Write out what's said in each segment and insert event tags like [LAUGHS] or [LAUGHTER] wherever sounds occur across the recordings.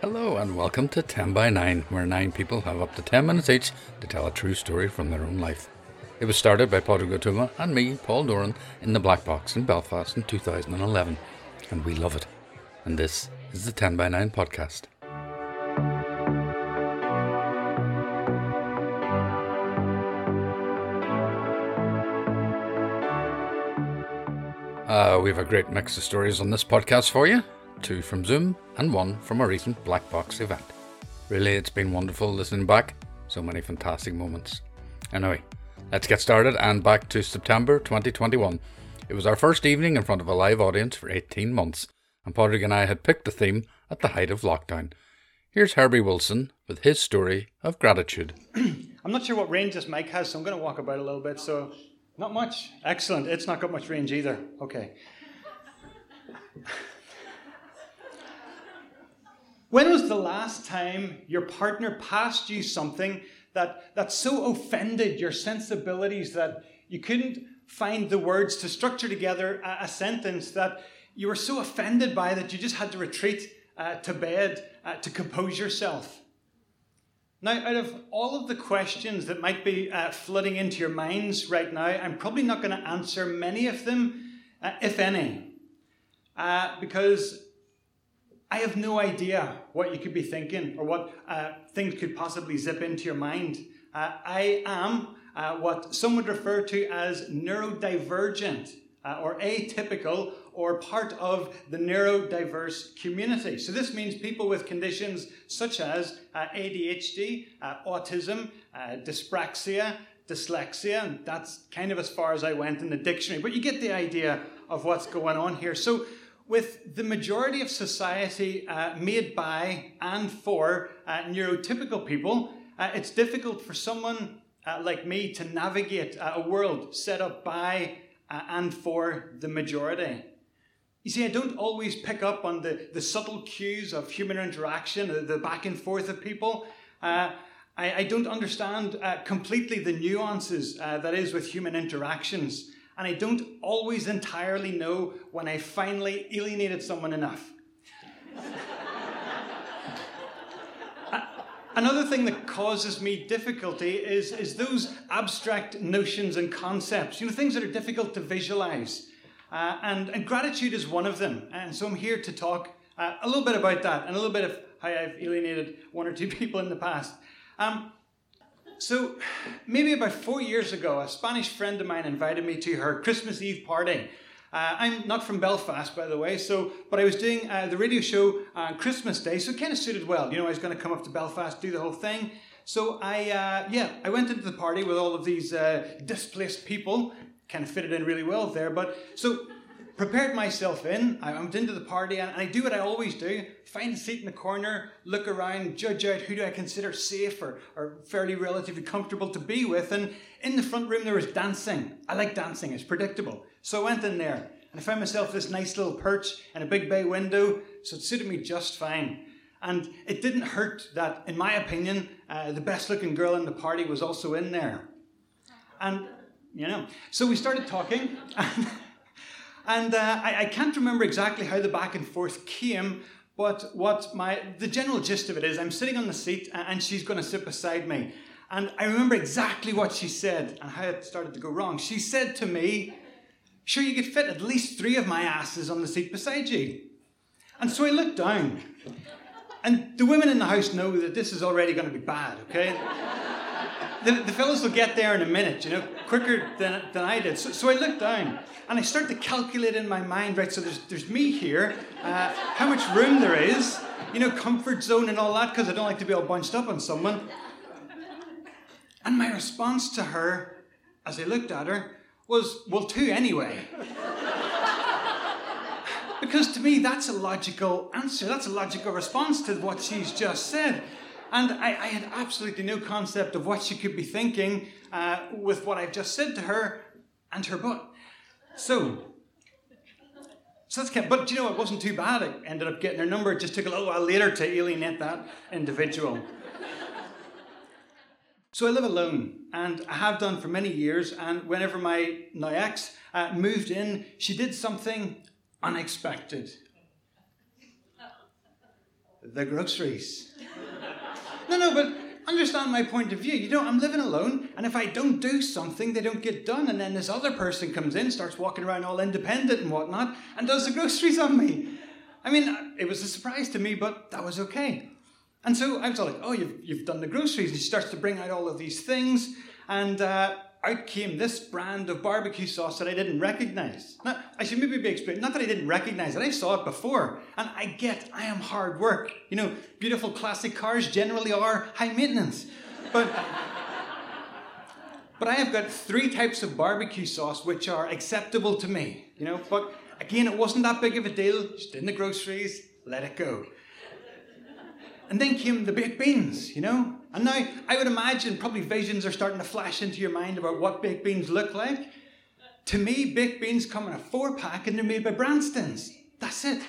Hello and welcome to 10 by 9, where nine people have up to 10 minutes each to tell a true story from their own life. It was started by Padraig Ó Tuama and me, Paul Doran, in the Black Box in Belfast in 2011, and we love it. And this is the 10 by 9 podcast. Uh, we have a great mix of stories on this podcast for you two from Zoom and one from a recent Black Box event. Really, it's been wonderful listening back. So many fantastic moments. Anyway, let's get started and back to September 2021. It was our first evening in front of a live audience for 18 months, and Padraig and I had picked the theme at the height of lockdown. Here's Herbie Wilson with his story of gratitude. [CLEARS THROAT] I'm not sure what range this mic has, so I'm going to walk about a little bit. So, not much. Excellent. It's not got much range either. Okay. When was the last time your partner passed you something that, that so offended your sensibilities that you couldn't find the words to structure together a, a sentence that you were so offended by that you just had to retreat uh, to bed uh, to compose yourself? Now, out of all of the questions that might be uh, flooding into your minds right now, I'm probably not going to answer many of them, uh, if any, uh, because I have no idea what you could be thinking or what uh, things could possibly zip into your mind. Uh, I am uh, what some would refer to as neurodivergent or atypical or part of the neurodiverse community. So, this means people with conditions such as uh, ADHD, uh, autism, uh, dyspraxia, dyslexia, and that's kind of as far as I went in the dictionary, but you get the idea of what's going on here. So, with the majority of society uh, made by and for uh, neurotypical people, uh, it's difficult for someone like me to navigate a world set up by and for the majority. You see, I don't always pick up on the, the subtle cues of human interaction, the back and forth of people. Uh, I, I, don't understand uh, completely the nuances uh, that is with human interactions. And I don't always entirely know when I finally alienated someone enough. [LAUGHS] Another thing that causes me difficulty is, is those abstract notions and concepts, you know, things that are difficult to visualize. Uh, and, and, gratitude is one of them. And so I'm here to talk uh, a little bit about that and a little bit of how I've alienated one or two [LAUGHS] people in the past. Um, so, maybe about four years ago, a Spanish friend of mine invited me to her Christmas Eve party. Uh, I'm not from Belfast, by the way, so but I was doing uh, the radio show on Christmas Day, so it kind of suited well. You know, I was going to come up to Belfast, do the whole thing. So I, uh, yeah, I went into the party with all of these uh, displaced people, kind of fitted in really well there. But so prepared myself in. I went into the party and I do what I always do find a seat in the corner, look around, judge out who do I consider safe or, or fairly relatively comfortable to be with. And in the front room, there was dancing. I like dancing, it's predictable. So I went in there and I found myself this nice little perch and a big bay window. So it suited me just fine. And it didn't hurt that, in my opinion, uh, the best looking girl in the party was also in there. And you know. So we started talking, [LAUGHS] and, uh, I, I, can't remember exactly how the back and forth came, but what my the general gist of it is, I'm sitting on the seat, and she's going to sit beside me, and I remember exactly what she said and how it started to go wrong. She said to me, "Sure, you could fit at least three of my asses on the seat beside you," and so I looked down. And the women in the house know that this is already going to be bad, okay? The, the fellows will get there in a minute, you know, quicker than, than I did. So, so I look down and I start to calculate in my mind, right? So there's, there's me here, uh, how much room there is, you know, comfort zone and all that, because I don't like to be all bunched up on someone. And my response to her, as I looked at her, was, well, two anyway. [LAUGHS] because to me, that's a logical answer. That's a logical response to what she's just said. And I, I, had absolutely no concept of what she could be thinking uh, with what I've just said to her and her butt. So, so that's kept, but you know, it wasn't too bad. I ended up getting her number. It just took a little while later to alienate that individual. so I live alone, and I have done for many years. And whenever my now ex uh, moved in, she did something unexpected. the groceries. No, no, but understand my point of view. You know, I'm living alone, and if I don't do something, they don't get done. And then this other person comes in, starts walking around all independent and whatnot, and does the groceries on me. I mean, it was a surprise to me, but that was okay. And so I was all like, oh, you've, you've done the groceries. And she starts to bring out all of these things. And uh, out came this brand of barbecue sauce that I didn't recognize. Now, I should maybe be explaining, not that I didn't recognize it, I saw it before. And I get, I am hard work. You know, beautiful classic cars generally are high maintenance. But, [LAUGHS] but I have got three types of barbecue sauce which are acceptable to me. You know, but again, it wasn't that big of a deal. Just in the groceries, let it go. And then came the baked beans, you know? And now I would imagine probably visions are starting to flash into your mind about what baked beans look like. To me, baked beans come in a four pack and they're made by Branston's. That's it.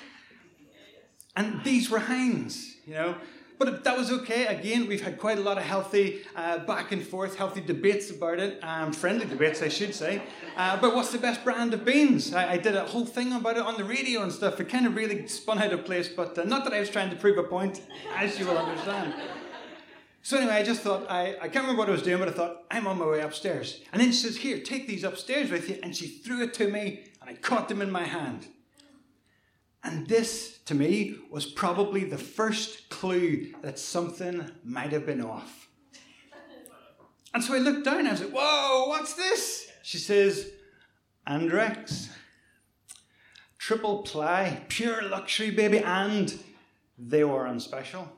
And these were Heinz, you know? But that was okay. Again, we've had quite a lot of healthy uh, back and forth, healthy debates about it, um, friendly debates, I should say. Uh, but what's the best brand of beans? I, I, did a whole thing about it on the radio and stuff. It kind of really spun out of place, but uh, not that I was trying to prove a point, as you will understand. So anyway, I just thought, I, I can't remember what I was doing, but I thought, I'm on my way upstairs. And then she says, Here, take these upstairs with you. And she threw it to me, and I caught them in my hand. And this, to me, was probably the first clue that something might have been off. And so I looked down and I was like, whoa, what's this? She says, Andrex. Triple ply, pure luxury, baby, and they were on special.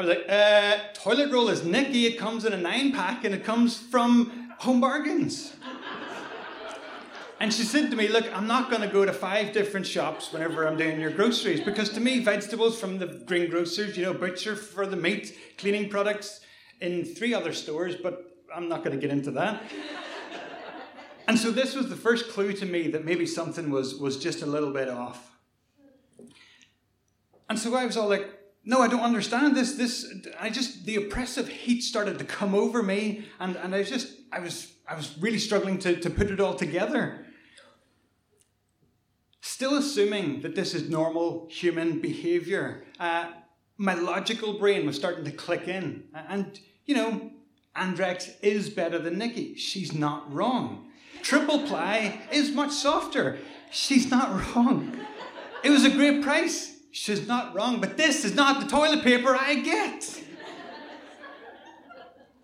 I was like, uh, toilet roll is Nicky. It comes in a nine pack and it comes from Home Bargains. And she said to me, Look, I'm not going to go to five different shops whenever I'm doing your groceries because to me, vegetables from the greengrocers, you know, butcher for the meat, cleaning products in three other stores, but I'm not going to get into that. and so this was the first clue to me that maybe something was, was just a little bit off. And so I was all like, no, I don't understand this. This, I just, the oppressive heat started to come over me, and, and I was just, I was, I was really struggling to, to put it all together. Still assuming that this is normal human behavior, uh, my logical brain was starting to click in. And, you know, Andrex is better than Nicky. She's not wrong. Triple ply is much softer. She's not [LAUGHS] wrong. It was a great price. She's not wrong, but this is not the toilet paper I get.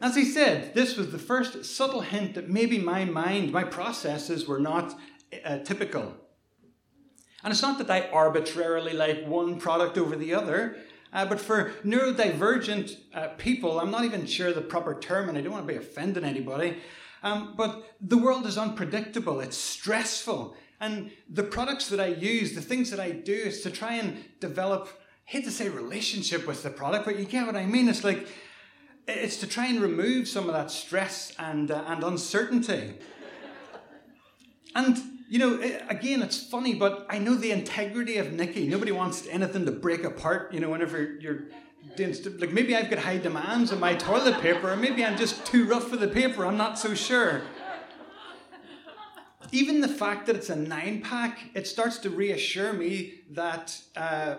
As he said, this was the first subtle hint that maybe my mind, my processes were not uh, typical. And it's not that I arbitrarily like one product over the other, uh, but for neurodivergent uh, people, I'm not even sure the proper term, and I don't want to be offending anybody, um, but the world is unpredictable, it's stressful. And the products that I use, the things that I do, is to try and develop, I hate to say relationship with the product, but you get what I mean. It's like, it's to try and remove some of that stress and, uh, and uncertainty. and you know, again, it's funny, but I know the integrity of Nicky. Nobody wants anything to break apart, you know, whenever you're doing like maybe I've got high demands on my toilet paper, or maybe I'm just too rough for the paper. I'm not so sure. Even the fact that it's a nine pack, it starts to reassure me that uh,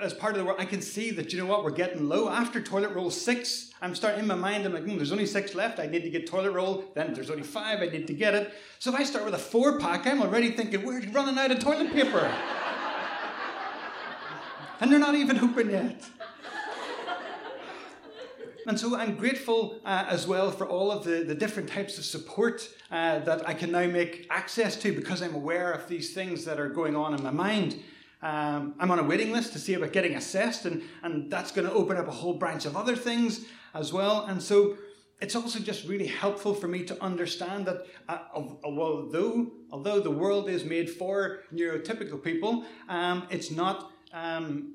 as, part of the work, I can see that, you know what, we're getting low. After toilet roll six, I'm starting in my mind, I'm like, hmm, there's only six left. I need to get toilet roll. Then there's only five. I need to get it. So if I start with a four pack, I'm already thinking, we're running out of toilet paper. [LAUGHS] and they're not even open yet. And so I'm grateful uh, as well for all of the, the different types of support uh, that I can now make access to because I'm aware of these things that are going on in my mind. Um, I'm on a waiting list to see about getting assessed, and, and that's going to open up a whole branch of other things as well. And so it's also just really helpful for me to understand that uh, although, although the world is made for neurotypical people, um, it's not. Um,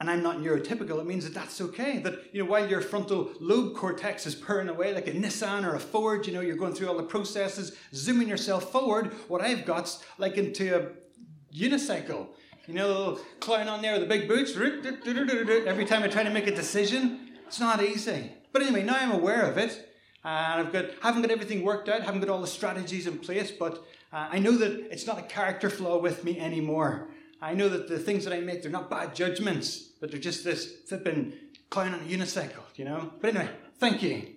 and I'm not neurotypical, it means that that's okay. That, you know, while your frontal lobe cortex is purring away like a Nissan or a Ford, you know, you're going through all the processes, zooming yourself forward, what I've got's like into a unicycle. You know, clown on there with the big boots. [LAUGHS] Every time I try to make a decision, it's not easy. But anyway, now I'm aware of it. And I've got, haven't got everything worked out, haven't got all the strategies in place, but uh, I know that it's not a character flaw with me anymore. I know that the things that I make, they're not bad judgments, but they're just this flipping clown on a unicycle, you know? But anyway, thank you.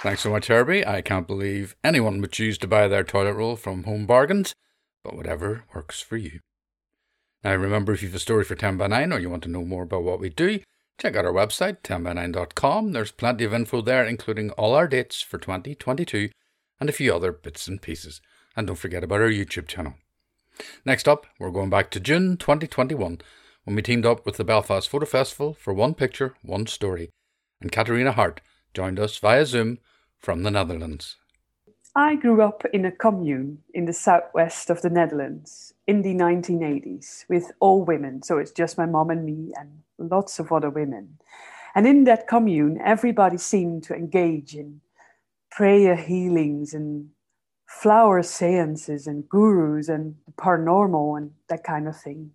Thanks so much, Herbie. I can't believe anyone would choose to buy their toilet roll from Home Bargains, but whatever works for you. Now, remember, if you have a story for 10 by 9 or you want to know more about what we do, check out our website, 10by9.com. There's plenty of info there, including all our dates for 2022 and a few other bits and pieces. And don't forget about our YouTube channel. Next up, we're going back to June 2021 when we teamed up with the Belfast Photo Festival for One Picture, One Story, and Katarina Hart joined us via Zoom from the Netherlands. I grew up in a commune in the southwest of the Netherlands in the 1980s with all women. So it's just my mom and me and lots of other women. And in that commune, everybody seemed to engage in prayer healings and flower seances and gurus and paranormal and that kind of thing.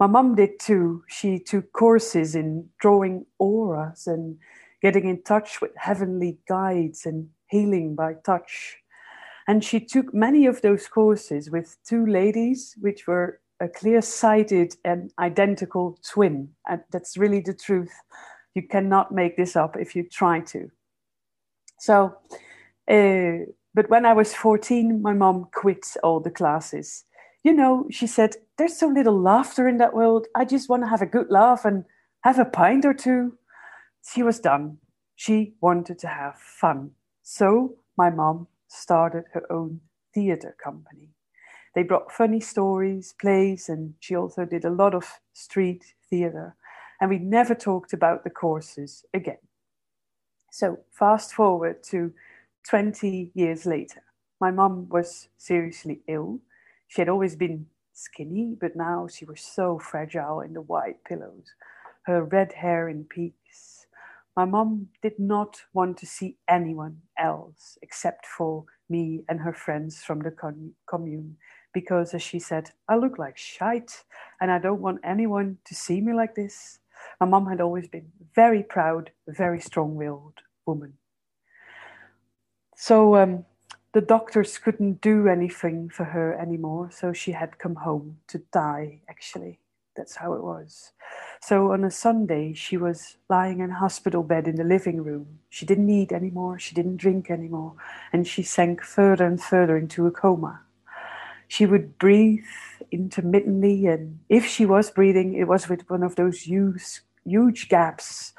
My mom did too. She took courses in drawing auras and getting in touch with heavenly guides and healing by touch. And she took many of those courses with two ladies, which were a clear sighted and identical twin. And that's really the truth. You cannot make this up if you try to. So, uh, but when I was 14, my mom quit all the classes. You know, she said, There's so little laughter in that world. I just want to have a good laugh and have a pint or two she was done. She wanted to have fun. So my mom started her own theater company. They brought funny stories, plays, and she also did a lot of street theater. And we never talked about the courses again. So, fast forward to 20 years later. My mom was seriously ill. She had always been skinny, but now she was so fragile in the white pillows, her red hair in peaks, my mom did not want to see anyone else except for me and her friends from the commune because, as she said, I look like shite and I don't want anyone to see me like this. My mom had always been very proud, very strong willed woman. So um, the doctors couldn't do anything for her anymore, so she had come home to die, actually. That's how it was. So on a Sunday, she was lying in a hospital bed in the living room. She didn't eat anymore, she didn't drink anymore, and she sank further and further into a coma. She would breathe intermittently, and if she was breathing, it was with one of those huge, huge gaps.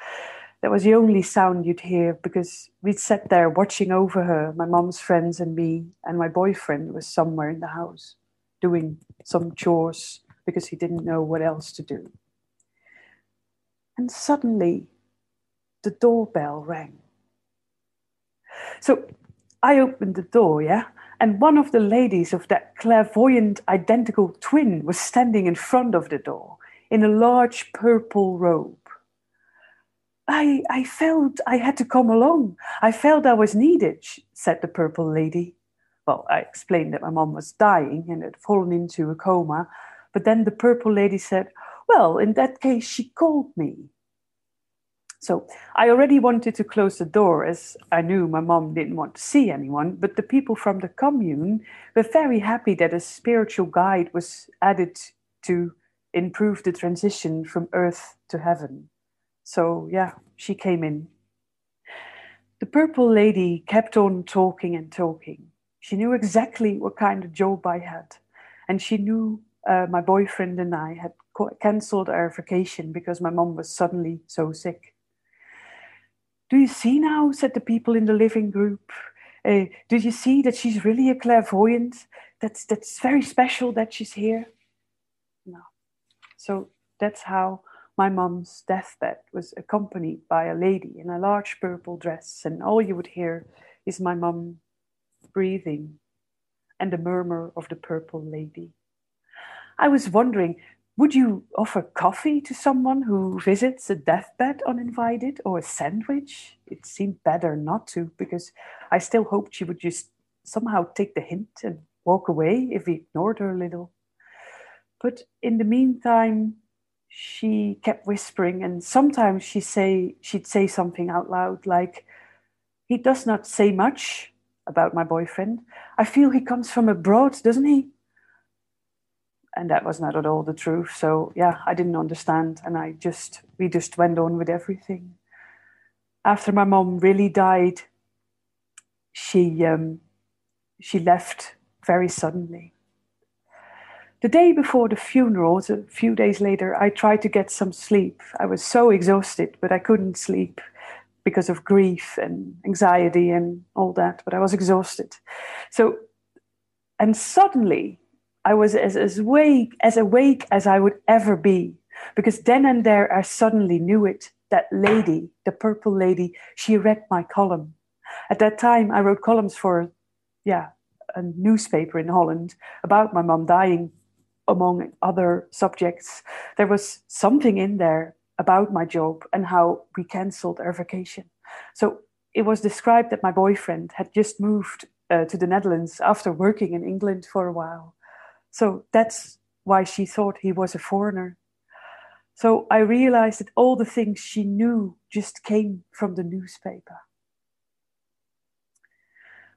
That was the only sound you'd hear because we'd sat there watching over her, my mom's friends and me, and my boyfriend was somewhere in the house doing some chores because he didn't know what else to do. And suddenly, the doorbell rang. So I opened the door, yeah, and one of the ladies of that clairvoyant identical twin was standing in front of the door in a large purple robe. I, I felt I had to come along. I felt I was needed, said the purple lady. Well, I explained that my mom was dying and had fallen into a coma. But then the purple lady said, Well, in that case, she called me. So I already wanted to close the door as I knew my mom didn't want to see anyone, but the people from the commune were very happy that a spiritual guide was added to improve the transition from earth to heaven. So yeah, she came in. The purple lady kept on talking and talking. She knew exactly what kind of job I had, and she knew uh, my boyfriend and I had cancelled our vacation because my mom was suddenly so sick. Do you see now, said the people in the living group, uh, do you see that she's really a clairvoyant? That's, that's very special that she's here. No. So that's how my mom's deathbed was accompanied by a lady in a large purple dress, and all you would hear is my mom breathing and the murmur of the purple lady. I was wondering would you offer coffee to someone who visits a deathbed uninvited or a sandwich? It seemed better not to because I still hoped she would just somehow take the hint and walk away if we ignored her a little. But in the meantime, she kept whispering, and sometimes she say she'd say something out loud like, "He does not say much, about my boyfriend. I feel he comes from abroad, doesn't he? And that was not at all the truth. So yeah, I didn't understand, and I just we just went on with everything. After my mom really died, she um, she left very suddenly. The day before the funeral, a few days later, I tried to get some sleep. I was so exhausted, but I couldn't sleep because of grief and anxiety and all that, but I was exhausted. So, and suddenly I was as, as awake as awake as I would ever be, because then and there I suddenly knew it. That lady, the purple lady, she read my column. At that time, I wrote columns for, yeah, a newspaper in Holland about my mom dying among other subjects, there was something in there about my job and how we cancelled our vacation. So it was described that my boyfriend had just moved uh, to the Netherlands after working in England for a while. So that's why she thought he was a foreigner. So I realized that all the things she knew just came from the newspaper.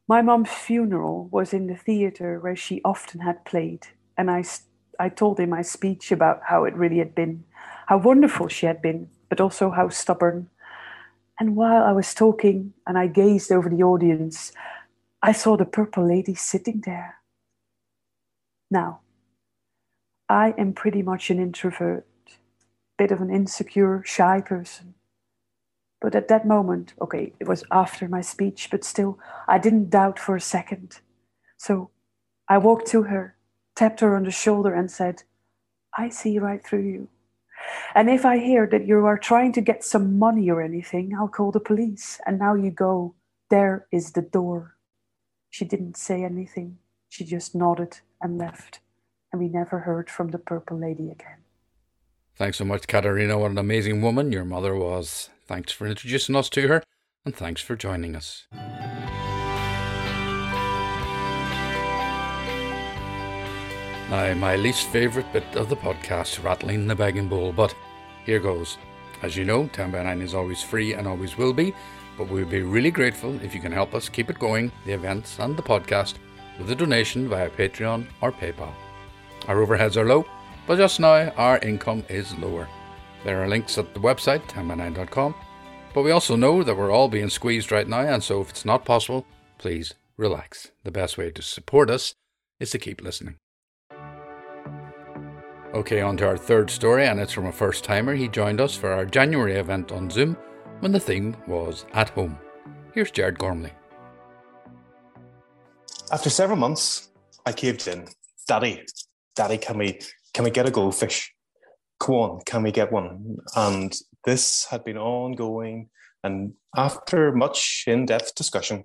My mom's funeral was in the theater where she often had played, and I I told in my speech about how it really had been, how wonderful she had been, but also how stubborn. And while I was talking and I gazed over the audience, I saw the purple lady sitting there. Now, I am pretty much an introvert, bit of an insecure, shy person. But at that moment, okay, it was after my speech, but still, I didn't doubt for a second. So I walked to her tapped her on the shoulder and said, I see right through you. And if I hear that you are trying to get some money or anything, I'll call the police. And now you go. There is the door. She didn't say anything. She just nodded and left. And we never heard from the purple lady again. Thanks so much, Katerina. What an amazing woman your mother was. Thanks for introducing us to her, and thanks for joining us. Now, my least favourite bit of the podcast, rattling the begging bowl, but here goes. As you know, 10 by 9 is always free and always will be, but we would be really grateful if you can help us keep it going, the events and the podcast, with a donation via Patreon or PayPal. Our overheads are low, but just now our income is lower. There are links at the website, 10by9.com, but we also know that we're all being squeezed right now, and so if it's not possible, please relax. The best way to support us is to keep listening. Okay, on to our third story, and it's from a first timer. He joined us for our January event on Zoom when the theme was At Home. Here's Jared Gormley. After several months, I caved in. Daddy, Daddy, can we can we get a goldfish? Come on, can we get one? And this had been ongoing. And after much in-depth discussion,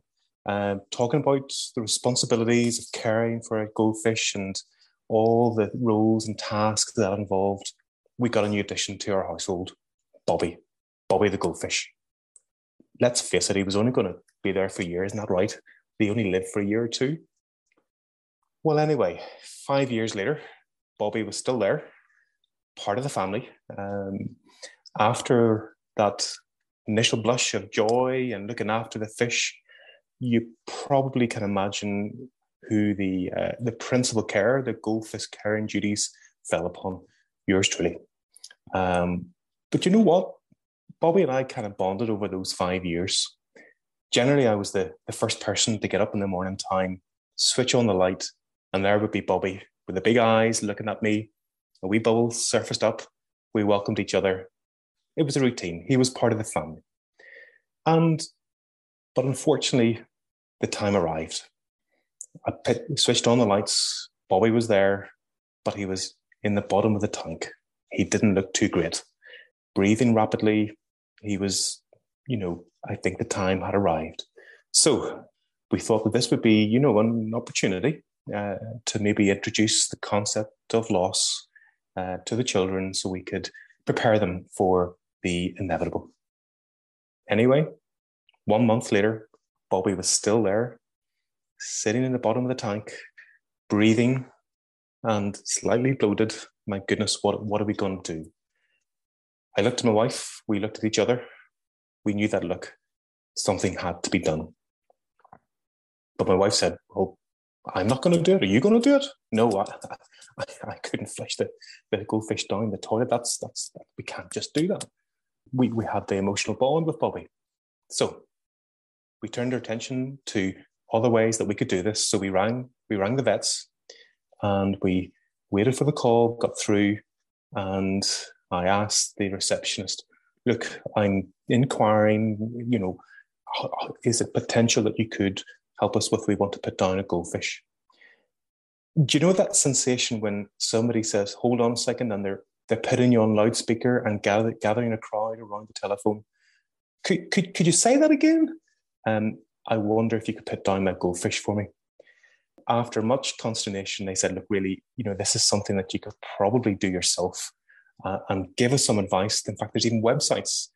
uh, talking about the responsibilities of caring for a goldfish and all the roles and tasks that involved, we got a new addition to our household Bobby, Bobby the goldfish. Let's face it, he was only going to be there for years, not that right? He only lived for a year or two. Well, anyway, five years later, Bobby was still there, part of the family. Um, after that initial blush of joy and looking after the fish, you probably can imagine who the uh, the principal care, the goldfish caring duties fell upon. Yours truly. Um, but you know what? Bobby and I kind of bonded over those five years. Generally, I was the, the first person to get up in the morning time, switch on the light, and there would be Bobby with the big eyes looking at me. A wee bubble surfaced up. We welcomed each other. It was a routine. He was part of the family. And, but unfortunately, the time arrived. I pit, switched on the lights. Bobby was there, but he was in the bottom of the tank. He didn't look too great. Breathing rapidly. He was, you know, I think the time had arrived. So we thought that this would be, you know, an opportunity uh, to maybe introduce the concept of loss uh, to the children so we could prepare them for the inevitable. Anyway, one month later, Bobby was still there sitting in the bottom of the tank, breathing and slightly bloated. My goodness, what, what are we going to do? I looked at my wife, we looked at each other. We knew that look, something had to be done. But my wife said, "Well, I'm not going to do it. Are you going to do it?" No, I, [LAUGHS] I, I couldn't flush the, the goldfish down the toilet. That's that's we can't just do that. We we had the emotional bond with Bobby, so we turned our attention to other ways that we could do this. So we rang we rang the vets, and we waited for the call, got through, and I asked the receptionist, "Look, I'm inquiring. You know, is it potential that you could help us with? We want to put down a goldfish." Do you know that sensation when somebody says, "Hold on a second, and they're they're putting you on loudspeaker and gather, gathering a crowd around the telephone? Could could could you say that again? Um, I wonder if you could put down that goldfish for me. After much consternation, they said, "Look, really, you know, this is something that you could probably do yourself, uh, and give us some advice." In fact, there's even websites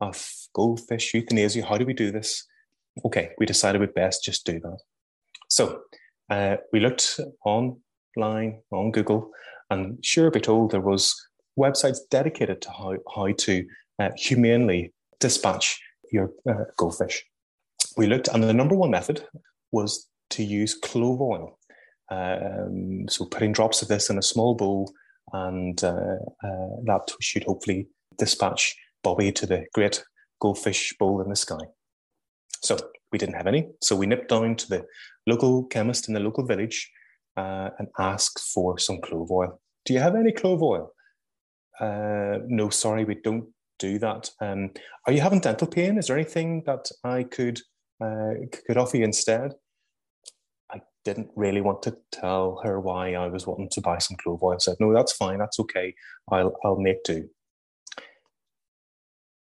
of goldfish euthanasia. How do we do this? Okay, we decided we'd best just do that. So uh, we looked online on Google, and sure be told there was websites dedicated to how, how to uh, humanely dispatch your uh, goldfish. We looked, and the number one method was to use clove oil. Um, so putting drops of this in a small bowl, and uh, uh, that should hopefully dispatch Bobby to the great goldfish bowl in the sky. So we didn't have any, so we nipped down to the local chemist in the local village uh, and asked for some clove oil. Do you have any clove oil? Uh, no, sorry, we don't do that. Um, are you having dental pain? Is there anything that I could uh, you instead? I didn't really want to tell her why I was wanting to buy some clove oil. I said, no, that's fine, that's okay. I'll I'll make do.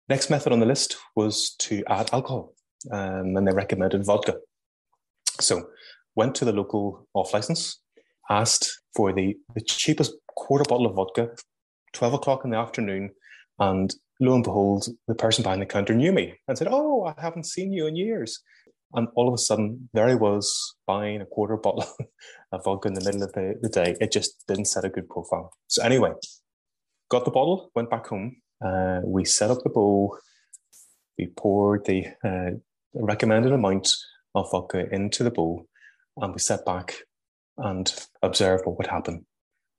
Next method on the list was to add alcohol, um, and they recommended vodka. So went to the local off license, asked for the, the cheapest quarter bottle of vodka, 12 o'clock in the afternoon, and lo and behold, the person behind the counter knew me and said, Oh, I haven't seen you in years. And all of a sudden, there I was buying a quarter bottle [LAUGHS] of vodka in the middle of the, the day. It just didn't set a good profile. So, anyway, got the bottle, went back home. Uh, we set up the bowl. We poured the uh, recommended amount of vodka into the bowl and we sat back and observed what would happen.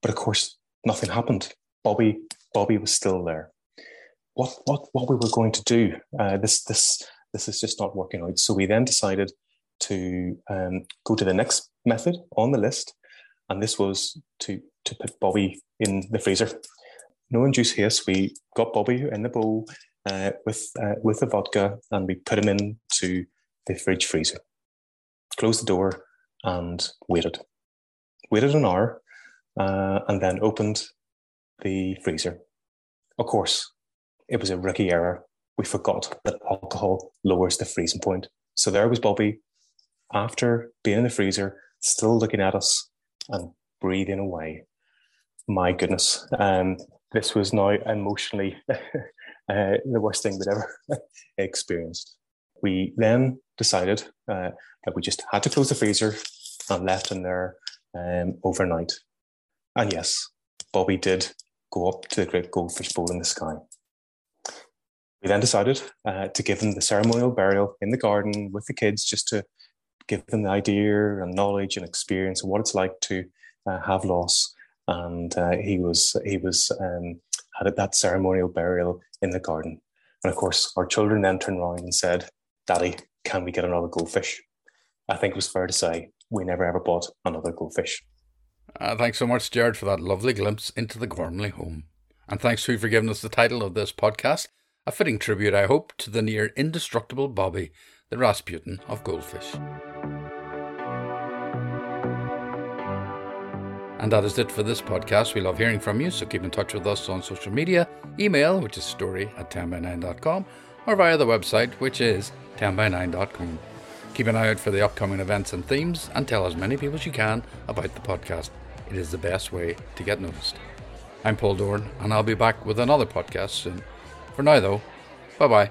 But of course, nothing happened. Bobby, Bobby was still there. What, what, what we were going to do? Uh, this, this, this is just not working out. So we then decided to um, go to the next method on the list, and this was to to put Bobby in the freezer. No induced haste. We got Bobby in the bowl uh, with uh, with the vodka, and we put him into the fridge freezer. Closed the door, and waited. Waited an hour uh, and then opened the freezer. Of course, it was a rookie error. We forgot that alcohol lowers the freezing point. So there was Bobby, after being in the freezer, still looking at us and breathing away. My goodness. Um, this was now emotionally [LAUGHS] uh, the worst thing we'd ever [LAUGHS] experienced. We then decided uh, that we just had to close the freezer and left him there um, overnight. And yes, Bobby did go up to the great goldfish bowl in the sky. We then decided uh, to give him the ceremonial burial in the garden with the kids, just to give them the idea and knowledge and experience of what it's like to uh, have loss. And uh, he was he was um, had that ceremonial burial in the garden. And of course, our children then turned around and said, "Daddy, can we get another goldfish?" I think it was fair to say we never ever bought another goldfish. Uh, thanks so much, Jared, for that lovely glimpse into the Gormley home. And thanks for giving us the title of this podcast, a fitting tribute, I hope, to the near indestructible Bobby, the Rasputin of goldfish. And that is it for this podcast. We love hearing from you, so keep in touch with us on social media, email, which is story at 10by9.com, or via the website, which is 10by9.com. Keep an eye out for the upcoming events and themes and tell as many people as you can about the podcast. It is the best way to get noticed. I'm Paul Doran and I'll be back with another podcast soon. For now, though, bye bye.